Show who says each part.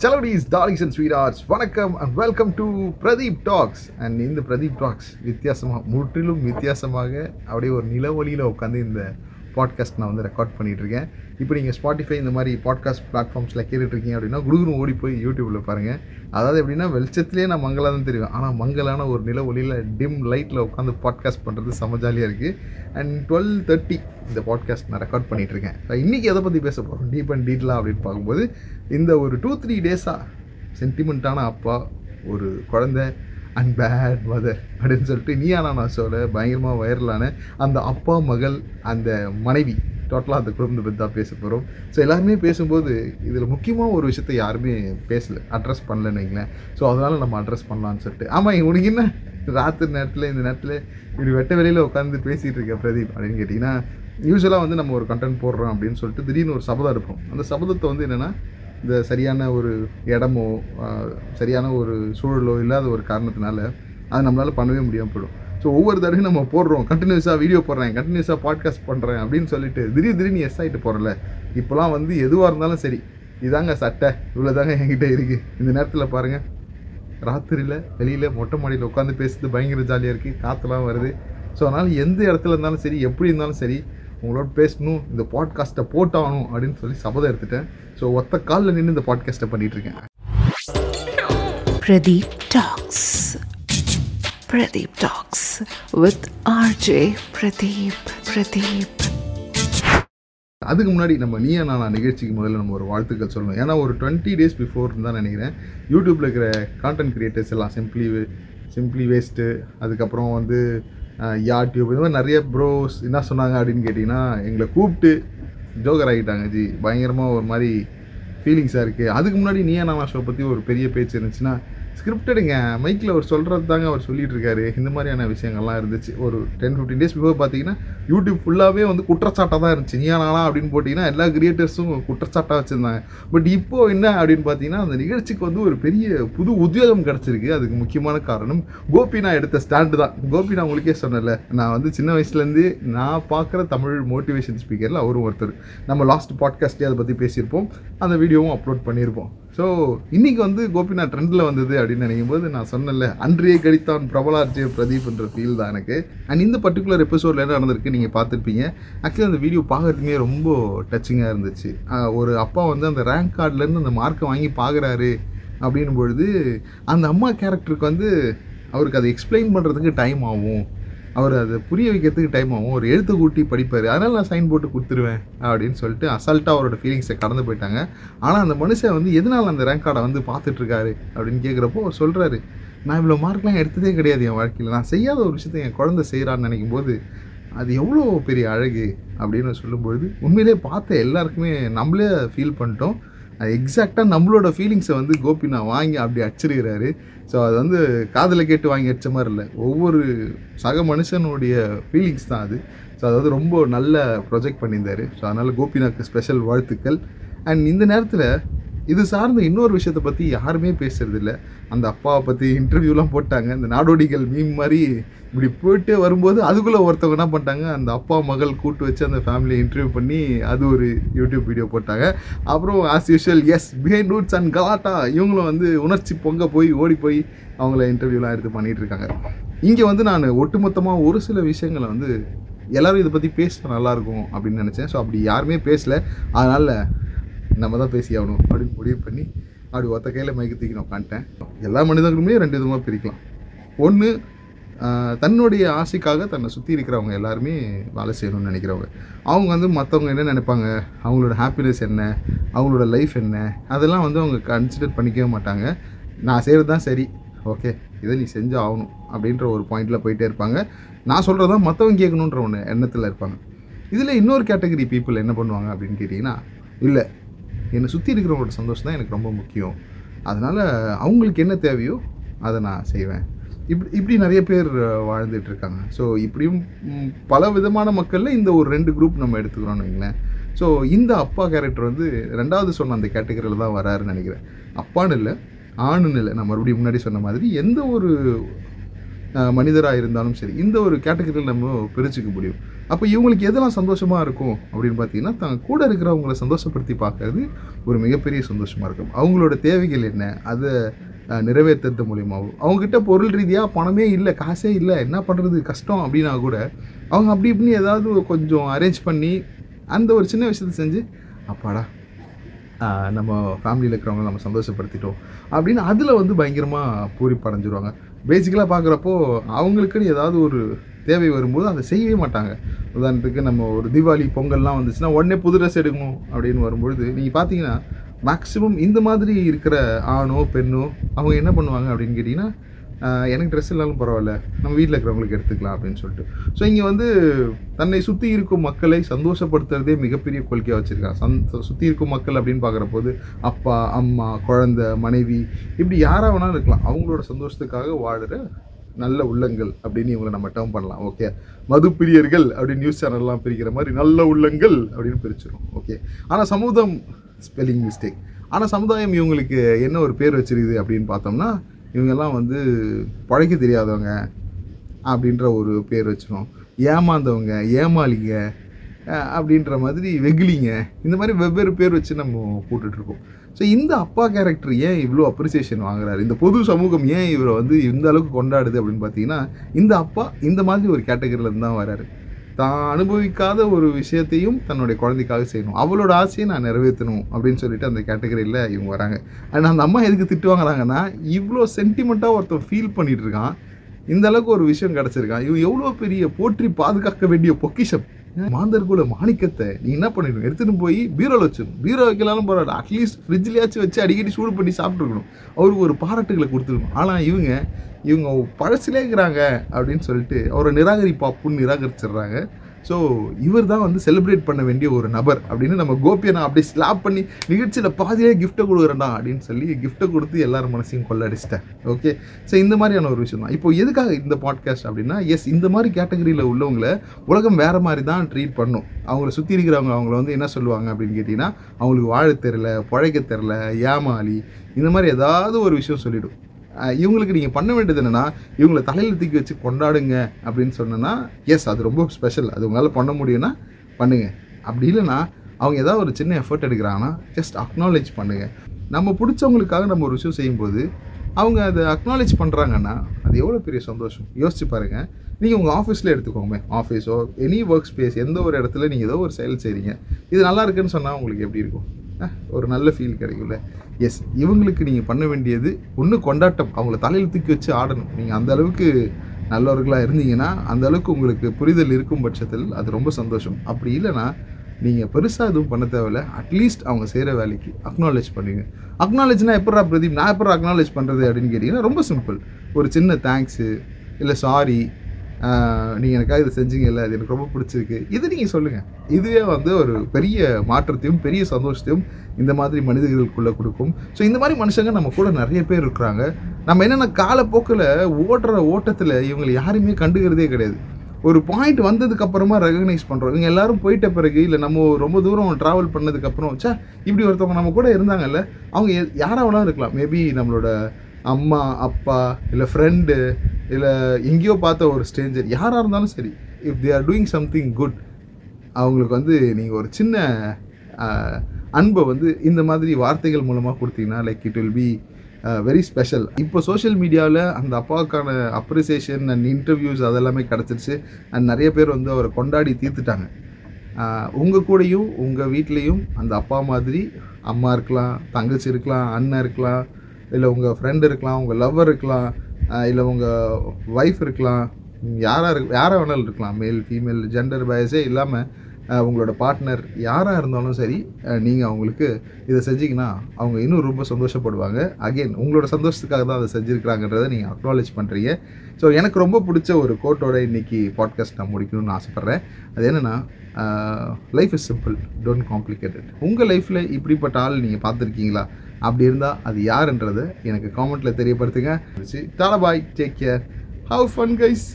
Speaker 1: செலவடிஸ் டாலிக்ஸ் and sweet arts வணக்கம் and welcome to Pradeep talks and இந்த பிரதீப் டாக்ஸ் வித்தியாசமாக முற்றிலும் வித்தியாசமாக அப்படியே ஒரு நிலவொலியில் உட்காந்து இந்த பாட்காஸ்ட் நான் வந்து ரெக்கார்ட் பண்ணிகிட்ருக்கேன் இப்போ நீங்கள் ஸ்பாட்டிஃபை இந்த மாதிரி பாட்காஸ்ட் பிளாட்ஃபார்ம்ஸில் கேட்டுட்ருக்கீங்க அப்படின்னா குடுகுன்னு ஓடி போய் யூடியூப்பில் பாருங்கள் அதாவது எப்படின்னா வெளிச்சத்துலேயே நான் மங்களாக தான் தெரியும் ஆனால் மங்கலான ஒரு நில ஒளியில் டிம் லைட்டில் உட்காந்து பாட்காஸ்ட் பண்ணுறது செம ஜாலியாக இருக்குது அண்ட் டுவெல் தேர்ட்டி இந்த பாட்காஸ்ட் நான் ரெக்கார்ட் பண்ணிகிட்டு இருக்கேன் இன்றைக்கி எதை பற்றி பேச போகிறோம் டீப் அண்ட் டீட்டெயிலாக அப்படின்னு பார்க்கும்போது இந்த ஒரு டூ த்ரீ டேஸாக சென்டிமெண்ட்டான அப்பா ஒரு குழந்தை அண்ட் பேட் மதர் அப்படின்னு சொல்லிட்டு நீ ஆனா ஷோவில் பயங்கரமாக வைரலான அந்த அப்பா மகள் அந்த மனைவி டோட்டலாக அந்த குடும்பத்தை பற்றி தான் பேச போகிறோம் ஸோ எல்லாருமே பேசும்போது இதில் முக்கியமாக ஒரு விஷயத்த யாருமே பேசலை அட்ரஸ் பண்ணலன்னு வைங்களேன். ஸோ அதனால் நம்ம அட்ரஸ் பண்ணலான்னு சொல்லிட்டு. ஆமாம் உனக்கு என்ன? ராத்திரி நேரத்தில் இந்த நேரத்தில் இப்படி வெட்ட வெளியில் உட்காந்து பேசிகிட்டு இருக்க பிரதீப் அப்படின்னு கேட்டிங்கன்னா யூஸ்வலாக வந்து நம்ம ஒரு கண்டென்ட் போடுறோம் அப்படின்னு சொல்லிட்டு திடீர்னு ஒரு சபதம் இருப்போம் அந்த சபதத்தை வந்து என்னென்னா இந்த சரியான ஒரு இடமோ சரியான ஒரு சூழலோ இல்லாத ஒரு காரணத்தினால அது நம்மளால் பண்ணவே முடியாமல் போயிடும். ஸோ ஒவ்வொரு தடவையும் நம்ம போடுறோம். கண்டினியூஸாக வீடியோ போடுறேன் கண்டினியூஸாக பாட்காஸ்ட் பண்ணுறேன் அப்படின்னு சொல்லிட்டு திடீர் திடீர்னு எஸ் ஆகிட்டு போகிறல இப்போலாம் வந்து எதுவாக இருந்தாலும் சரி இதாங்க சட்டை இவ்வளோ தாங்க என்கிட்ட இருக்குது இந்த நேரத்தில் பாருங்கள் ராத்திரியில் வெளியில் மொட்டை மாடியில் உட்காந்து பேசுறது பயங்கர ஜாலியாக இருக்குது காற்றுலாம் வருது. ஸோ அதனால் எந்த இடத்துல இருந்தாலும் சரி எப்படி இருந்தாலும் சரி உங்களோட பேசணும் இந்த பாட்காஸ்ட்டை போட்டாகணும் அப்படின்னு சொல்லி சபதம் எடுத்துட்டேன் ஸோ ஒத்த காலில் நின்று இந்த பாட்காஸ்ட்டை பண்ணிகிட்டு இருக்கேன்
Speaker 2: Pradeep Talks. Pradeep Talks with RJ Pradeep. Pradeep.
Speaker 1: அதுக்கு முன்னாடி நம்ம நீயா நானா நிகழ்ச்சிக்கு முதல்ல நம்ம ஒரு வாழ்த்துக்கள் சொல்லணும் ஏன்னா ஒரு டுவெண்ட்டி டேஸ் பிஃபோர் தான் நினைக்கிறேன் யூடியூப்பில் இருக்கிற கான்டென்ட் கிரியேட்டர்ஸ் எல்லாம் சிம்பிளி சிம்பிளி வேஸ்ட்டு அதுக்கப்புறம் வந்து யாட்யூப் இந்த மாதிரி நிறைய ப்ரோஸ் என்ன சொன்னாங்க அப்படின்னு கேட்டிங்கன்னா எங்களை கூப்பிட்டு ஜோகர் ஆகிட்டாங்க ஜி பயங்கரமாக ஒரு மாதிரி ஃபீலிங்ஸாக இருக்குது அதுக்கு முன்னாடி நீயா நாமா ஷோ பற்றி ஒரு பெரிய பேச்சு இருந்துச்சுன்னா ஸ்கிரிப்டடுங்க மைக்கில் அவர் சொல்கிறது தாங்க அவர் சொல்லிட்டு இருக்காரு இந்த மாதிரியான விஷயங்கள்லாம் இருந்துச்சு. ஒரு டென் ஃபிஃப்டீன் டேஸ் பிஃபோர் பார்த்தீங்கன்னா யூடியூப் ஃபுல்லாகவே வந்து குற்றச்சாட்டாக தான் இருந்துச்சு. நீயா நானா அப்படின்னு போட்டிங்கன்னா எல்லா கிரியேட்டர்ஸும் குற்றச்சாட்டாக வச்சுருந்தாங்க. பட் இப்போ என்ன அப்படின்னு பார்த்தீங்கன்னா அந்த நிகழ்ச்சிக்கு வந்து ஒரு பெரிய புது உத்தியோகம் கிடச்சிருக்கு. அதுக்கு முக்கியமான காரணம் கோபி நான் எடுத்த ஸ்டாண்டு தான். கோபி நான் உங்களுக்கே சொன்னேன்ல நான் வந்து சின்ன வயசுலேருந்து நான் பார்க்குற தமிழ் மோட்டிவேஷன் ஸ்பீக்கரில் அவரும் ஒருத்தர். நம்ம லாஸ்ட் பாட்காஸ்ட்லேயே அதை பற்றி பேசியிருப்போம். அந்த வீடியோவும் அப்லோட் பண்ணியிருப்போம். ஸோ இன்றைக்கி வந்து கோபிநாத் ட்ரெண்டில் வந்தது அப்படின்னு நினைக்கும் போது நான் சொன்னேன்ல அன்றைய கடித்தான் பிரபலார்ஜே பிரதீப் என்ற ஃபீல் தான் எனக்கு. அண்ட் இந்த பர்டிகுலர் எபிசோடில் என்ன நடந்திருக்கு நீங்கள் பார்த்துருப்பீங்க? ஆக்சுவலி அந்த வீடியோ பார்க்கறதுக்கே ரொம்ப டச்சிங்காக இருந்துச்சு. ஒரு அப்பா வந்து அந்த ரேங்க் கார்டுலேருந்து அந்த மார்க்கை வாங்கி பார்க்குறாரு அப்படின்னும் பொழுது அந்த அம்மா கேரக்டருக்கு வந்து அவருக்கு அதை எக்ஸ்பிளைன் பண்ணுறதுக்கு டைம் ஆகும். அவர் அதை புரிய வைக்கிறதுக்கு டைம் ஆகும். ஒரு எழுத்து கூட்டி படிப்பார். அதனால் நான் சைன் போட்டு கொடுத்துருவேன் அப்படின்னு சொல்லிட்டு அசால்ட்டாக அவரோட ஃபீலிங்ஸை கடந்து போயிட்டாங்க. ஆனால் அந்த மனுஷன் வந்து எதனால் அந்த ரேங்க் கார்டை வந்து பார்த்துட்ருக்காரு அப்படின்னு கேட்குறப்போ அவர் சொல்கிறாரு நான் இவ்வளோ மார்க்லாம் எடுத்ததே கிடையாது என் வாழ்க்கையில். நான் செய்யாத ஒரு விஷயத்தை என் குழந்தை செய்கிறான்னு நினைக்கும் போது அது எவ்வளோ பெரிய அழகு? அப்படின்னு சொல்லும்பொழுது உண்மையிலே பார்த்த எல்லாருக்குமே நம்மளே ஃபீல் பண்ணிட்டோம். அது எக்ஸாக்டாக நம்மளோட ஃபீலிங்ஸை வந்து கோபி நான் வாங்கி அப்படி அடிச்சிருக்கிறாரு ஸோ அது வந்து காதில் கேட்டு வாங்கி அடிச்ச மாதிரி இல்லை. ஒவ்வொரு சக மனுஷனுடைய ஃபீலிங்ஸ் தான் அது. ஸோ அதாவது ரொம்ப நல்ல ப்ரொஜெக்ட் பண்ணியிருந்தார். ஸோ அதனால் கோபிநாக்கு ஸ்பெஷல் வாழ்த்துக்கள். அண்ட் இந்த நேரத்தில் இது சார்ந்த இன்னொரு விஷயத்தை பற்றி யாருமே பேசுறது அந்த அப்பாவை பற்றி இன்டர்வியூலாம் போட்டாங்க. இந்த நாடோடிகள் மீம் மாதிரி இப்படி போயிட்டே வரும்போது அதுக்குள்ளே ஒருத்தவங்க என்ன பண்ணிட்டாங்க? அந்த அப்பா மகள் கூட்டு வச்சு அந்த ஃபேமிலியை இன்டர்வியூ பண்ணி அது ஒரு யூடியூப் வீடியோ போட்டாங்க. அப்புறம் as usual S behind roots and Galatta இவங்களும் வந்து உணர்ச்சி பொங்க போய் ஓடி போய் அவங்கள இன்டர்வியூலாம் எடுத்து பண்ணிகிட்டு இருக்காங்க. இங்கே வந்து நான் ஒட்டுமொத்தமாக ஒரு சில விஷயங்களை வந்து எல்லாரும் இதை பற்றி பேசினா நல்லாயிருக்கும் அப்படின்னு நினச்சேன். ஸோ அப்படி யாருமே பேசலை. அதனால் நம்ம தான் பேசி ஆகணும் அப்படின்னு முடிவு பண்ணி அப்படி ஒத்த கையில் மயக்க தூக்கி நான் உட்காந்துட்டேன். எல்லா மனிதர்களுமே ரெண்டு விதமாக பிரிக்கலாம். ஒன்று தன்னுடைய ஆசைக்காக தன்னை சுற்றி இருக்கிறவங்க எல்லாருமே வேலை செய்யணும்னு நினைக்கிறவங்க. அவங்க வந்து மற்றவங்க என்ன நினைப்பாங்க? அவங்களோட ஹாப்பினஸ் என்ன? அவங்களோட லைஃப் என்ன? அதெல்லாம் வந்து அவங்க கன்சிடர் பண்ணிக்கவே மாட்டாங்க. நான் செய்கிறது தான் சரி. ஓகே இதை நீ செஞ்சு ஆகணும் அப்படின்ற ஒரு பாயிண்டில் போயிட்டே இருப்பாங்க. நான் சொல்கிறது தான் மற்றவங்க கேட்கணுன்ற ஒன்று எண்ணத்தில் இருப்பாங்க. இதில் இன்னொரு கேட்டகரி பீப்புள் என்ன பண்ணுவாங்க அப்படின்னு கேட்டிங்கன்னா இல்லை என்னை சுற்றி இருக்கிறவங்களோட சந்தோஷம் தான் எனக்கு ரொம்ப முக்கியம். அதனால் அவங்களுக்கு என்ன தேவையோ அதை நான் செய்வேன். இப்படி இப்படி நிறைய பேர் வாழ்ந்துட்டு இருக்காங்க. ஸோ இப்படியும் பல விதமான மக்களில் இந்த ஒரு ரெண்டு குரூப் நம்ம எடுத்துக்கிறோம்னு வைங்களேன். ஸோ இந்த அப்பா கேரக்டர் வந்து ரெண்டாவது சொன்ன அந்த கேட்டகரியில் தான் வராருன்னு நினைக்கிறேன். அப்பான்னு இல்லை ஆணுன்னு இல்லை. நான் மறுபடியும் முன்னாடி சொன்ன மாதிரி எந்த ஒரு மனிதராக இருந்தாலும் சரி இந்த ஒரு கேட்டகரியில் நம்ம பிரிச்சுக்க முடியும். அப்போ இவங்களுக்கு எதெல்லாம் சந்தோஷமாக இருக்கும் அப்படின்னு பார்த்தீங்கன்னா தங்க கூட இருக்கிறவங்கள சந்தோஷப்படுத்தி பார்க்கறது ஒரு மிகப்பெரிய சந்தோஷமாக இருக்கும். அவங்களோட தேவைகள் என்ன அதை நிறைவேற்றுறது மூலியமாகவும் அவங்ககிட்ட பொருள் ரீதியாக பணமே இல்லை காசே இல்லை என்ன பண்ணுறது கஷ்டம் அப்படின்னா கூட அவங்க அப்படி இப்படி ஏதாவது கொஞ்சம் அரேஞ்ச் பண்ணி அந்த ஒரு சின்ன விஷயத்தை செஞ்சு அப்பாடா நம்ம ஃபேமிலியில் இருக்கிறவங்க நம்ம சந்தோஷப்படுத்திட்டோம் அப்படின்னு அதில் வந்து பயங்கரமாக பூரிப்படைஞ்சிருவாங்க. பேசிக்கலாக பார்க்குறப்போ அவங்களுக்குன்னு ஏதாவது ஒரு தேவை வரும்போது அதை செய்யவே மாட்டாங்க. உதாரணத்துக்கு நம்ம ஒரு தீபாவளி பொங்கல்லாம் வந்துச்சுன்னா உடனே புது ட்ரெஸ் எடுக்கணும் அப்படின்னு வரும்பொழுது நீங்கள் பார்த்தீங்கன்னா மேக்ஸிமம் இந்த மாதிரி இருக்கிற ஆணோ பெண்ணோ அவங்க என்ன பண்ணுவாங்க அப்படின்னு கேட்டிங்கன்னா எனக்கு ட்ரெஸ் இல்லாலும் பரவாயில்ல. நம்ம வீட்டில் இருக்கிறவங்களுக்கு எடுத்துக்கலாம் அப்படின்னு சொல்லிட்டு. ஸோ இங்கே வந்து தன்னை சுற்றி இருக்கும் மக்களை சந்தோஷப்படுத்துறதே மிகப்பெரிய கொள்கையாக வச்சுருக்காங்க சந் சுற்றி இருக்கும் மக்கள் அப்படின்னு பார்க்குற போது அப்பா அம்மா குழந்த மனைவி இப்படி யாராக வேணாலும் இருக்கலாம். அவங்களோட சந்தோஷத்துக்காக வாழுற நல்ல உள்ளங்கள் அப்படின்னு இவங்களை நம்ம டேர்ம் பண்ணலாம். ஓகே மது பிரியர்கள் அப்படின்னு நியூஸ் சேனல்லாம் பிரிக்கிற மாதிரி நல்ல உள்ளங்கள் அப்படின்னு பிரிச்சிடும் ஓகே ஆனால் சமூகம் ஸ்பெல்லிங் மிஸ்டேக் ஆனால் சமுதாயம் இவங்களுக்கு என்ன ஒரு பேர் வச்சிருக்குது அப்படின்னு பார்த்தோம்னா இவங்கெல்லாம் வந்து பழைக்க தெரியாதவங்க அப்படின்ற ஒரு பேர் வச்சிரும் ஏமாந்தவங்க ஏமாளிங்க அப்படின்ற மாதிரி வெகுளிங்க. இந்த மாதிரி வெவ்வேறு பேர் வச்சு நம்ம போட்டுட்ருக்கோம் ஸோ இந்த அப்பா கேரக்டர் ஏன் இவ்வளோ அப்ரிசியேஷன் வாங்குறாரு? இந்த பொது சமூகம் ஏன் இவரை வந்து இந்த அளவுக்கு கொண்டாடுது அப்படின்னு பார்த்தீங்கன்னா இந்த அப்பா இந்த மாதிரி ஒரு கேட்டகரியில இருந்து தான் வராரு. தான் அனுபவிக்காத ஒரு விஷயத்தையும் தன்னுடைய குழந்தைக்காக செய்யணும். அவளோட ஆசையை நான் நிறைவேற்றணும் அப்படின்னு சொல்லிட்டு அந்த கேட்டகரியில் இவங்க வராங்க. அண்ட் அந்த அம்மா எதுக்கு திட்டு வாங்குறாங்கன்னா இவ்வளோ சென்டிமெண்ட்டாக ஒருத்தன் ஃபீல் பண்ணிட்டு இருக்கான். இந்த அளவுக்கு ஒரு விஷயம் கிடச்சிருக்கான். இவன் எவ்வளோ பெரிய போற்றி பாதுகாக்க வேண்டிய பொக்கிஷம். மாந்தர்குல மாணிக்கத்தை நீ என்ன பண்ணிடணும் எடுத்துன்னு போய் பீரோவில் வச்சிடணும் பீரோ வைக்கலாலும் பரவாயில்ல. அட்லீஸ்ட் ஃப்ரிட்ஜ்லேயாச்சும் வச்சு அடிக்கடி சூடு பண்ணி சாப்பிட்ருக்கணும் அவருக்கு ஒரு பாராட்டுகளை கொடுத்துருக்கணும். ஆனால் இவங்க இவங்க பழசிலே இருக்கிறாங்க அப்படின்னு சொல்லிட்டு அவரை நிராகரிப்பாப்புன்னு நிராகரிச்சிடுறாங்க. ஸோ இவர் தான் வந்து செலிப்ரேட் பண்ண வேண்டிய ஒரு நபர் அப்படின்னு நம்ம கோபியை நான் அப்படியே ஸ்லாப் பண்ணி நிகழ்ச்சியில் பாதியிலே கிஃப்ட்டை கொடுக்குறேன்டா அப்படின்னு சொல்லி கிஃப்ட்டை கொடுத்து எல்லாரும் மனசையும் கொள்ளடிச்சிட்டேன். ஓகே ஸோ இந்த மாதிரியான ஒரு விஷயம் தான் இப்போ எதுக்காக இந்த பாட்காஸ்ட் அப்படின்னா எஸ் இந்த மாதிரி கேட்டகரியில் உள்ளவங்களை உலகம் வேறு மாதிரி தான் ட்ரீட் பண்ணும். அவங்கள சுற்றி இருக்கிறவங்க அவங்கள வந்து என்ன சொல்லுவாங்க அப்படின்னு கேட்டிங்கன்னா அவங்களுக்கு வாழ தெரில பழைக்க தெரில ஏமாளி இந்த மாதிரி ஏதாவது ஒரு விஷயம் சொல்லிவிடும் இவங்களுக்கு நீங்கள் பண்ண வேண்டியது என்னென்னா இவங்களை தலையில் தூக்கி வச்சு கொண்டாடுங்க அப்படின்னு சொன்னேன்னா எஸ் அது ரொம்ப ஸ்பெஷல் அது உங்களால் பண்ண முடியும்னா பண்ணுங்கள் அப்படி இல்லைன்னா அவங்க ஏதாவது ஒரு சின்ன எஃபர்ட் எடுக்கிறாங்கன்னா ஜஸ்ட் அக்னாலேஜ் பண்ணுங்கள் நம்ம பிடிச்சவங்களுக்காக நம்ம ஒரு விஷயம் செய்யும்போது அவங்க அதை அக்னாலேஜ் பண்ணுறாங்கன்னா அது எவ்வளோ பெரிய சந்தோஷம். யோசிச்சு பாருங்கள் நீங்கள் உங்கள் ஆஃபீஸில் எடுத்துக்கோங்க ஆஃபீஸோ எனி ஒர்க் ஸ்பேஸ் எந்த ஒரு இடத்துல நீங்கள் ஏதோ ஒரு செயல் செய்கிறீங்க இது நல்லா இருக்குன்னு சொன்னால் உங்களுக்கு எப்படி இருக்கும்? ஒரு நல்ல ஃபீல் கிடைக்கும்ல. எஸ் இவங்களுக்கு நீங்கள் பண்ண வேண்டியது ஒன்று கொண்டாட்டம். அவங்கள தலையில் தூக்கி வச்சு ஆடணும். நீங்கள் அந்த அளவுக்கு நல்லவர்களாக இருந்தீங்கன்னா அந்த அளவுக்கு உங்களுக்கு புரிதல் இருக்கும் பட்சத்தில் அது ரொம்ப சந்தோஷம். அப்படி இல்லைன்னா நீங்கள் பெருசாக எதுவும் பண்ண தேவையில்ல. அட்லீஸ்ட் அவங்க செய்கிற வேலைக்கு அக்னாலேஜ் பண்ணுங்க. அக்னாலேஜ்னா எப்படா பிரதீப்? நான் எப்படா அக்னாலேஜ் பண்ணுறது அப்படின்னு கேட்டிங்கன்னா ரொம்ப சிம்பிள் ஒரு சின்ன தேங்க்ஸு இல்லை சாரி நீங்கள் எனக்காக இதை செஞ்சீங்கல்ல அது எனக்கு ரொம்ப பிடிச்சிருக்கு. இது நீங்கள் சொல்லுங்கள் இதுவே வந்து ஒரு பெரிய மாற்றத்தையும் பெரிய சந்தோஷத்தையும் இந்த மாதிரி மனிதர்களுக்குள்ளே கொடுக்கும். ஸோ இந்த மாதிரி மனுஷங்க நம்ம கூட நிறைய பேர் இருக்கிறாங்க. நம்ம என்னென்ன காலப்போக்கில் ஓடுற ஓட்டத்தில் இவங்களை யாருமே கண்டுக்கிறதே கிடையாது. ஒரு பாயிண்ட் வந்ததுக்கு அப்புறமா ரெகக்னைஸ் பண்ணுறோம் இவங்க எல்லாரும் போயிட்ட பிறகு இல்லை நம்ம ரொம்ப தூரம் ட்ராவல் பண்ணதுக்கப்புறம் ச்சே இப்படி ஒருத்தவங்க நம்ம கூட இருந்தாங்கல்ல அவங்க யாராவெல்லாம் இருக்கலாம். மேபி நம்மளோட அம்மா அப்பா இல்லை ஃப்ரெண்டு இல்லை எங்கேயோ பார்த்த ஒரு ஸ்ட்ரேஞ்சர் யாராக இருந்தாலும் சரி if they are doing something good அவங்களுக்கு வந்து நீங்கள் ஒரு சின்ன அன்பை வந்து இந்த மாதிரி வார்த்தைகள் மூலமாக கொடுத்தீங்கன்னா like it will be very special இப்போ சோஷியல் மீடியாவில் அந்த அப்பாவுக்கான அப்ரிசியேஷன் அண்ட் இன்டர்வியூஸ் அதெல்லாமே கிடச்சிருச்சு. அண்ட் நிறைய பேர் வந்து அவரை கொண்டாடி தீர்த்துட்டாங்க. உங்கள் கூடயும் உங்கள் வீட்லேயும் அந்த அப்பா மாதிரி அம்மா இருக்கலாம் தங்கச்சி இருக்கலாம் அண்ணன் இருக்கலாம் இல்லை உங்கள் ஃப்ரெண்ட் இருக்கலாம் உங்கள் லவ்வர் இருக்கலாம் இல்லை உங்கள் ஒய்ஃப் இருக்கலாம். யாராக இருக்கு யாராக வேணாலும் இருக்கலாம். மேல் ஃபீமேல் ஜெண்டர் பயஸே இல்லாமல் உங்களோட பார்ட்னர் யாராக இருந்தாலும் சரி நீங்கள் அவங்களுக்கு இதை செஞ்சிங்கன்னா அவங்க இன்னும் ரொம்ப சந்தோஷப்படுவாங்க. அகைன் உங்களோட சந்தோஷத்துக்காக தான் அதை செஞ்சுருக்கிறாங்கன்றதை நீங்கள் அக்னாலேஜ் பண்ணுறீங்க ஸோ எனக்கு ரொம்ப பிடிச்ச ஒரு கோட்டோட இன்னைக்கு பாட்காஸ்ட் நான் முடிக்கணும்னு ஆசைப்பட்றேன். அது என்னென்னா life is simple don't complicated உங்கள் லைஃப்பில் இப்படிப்பட்ட ஆள் நீங்கள் பார்த்துருக்கீங்களா? அப்படி இருந்தால் அது யாருன்றதை எனக்கு காமெண்ட்டில் தெரியப்படுத்துங்க. Tata bye take care have fun guys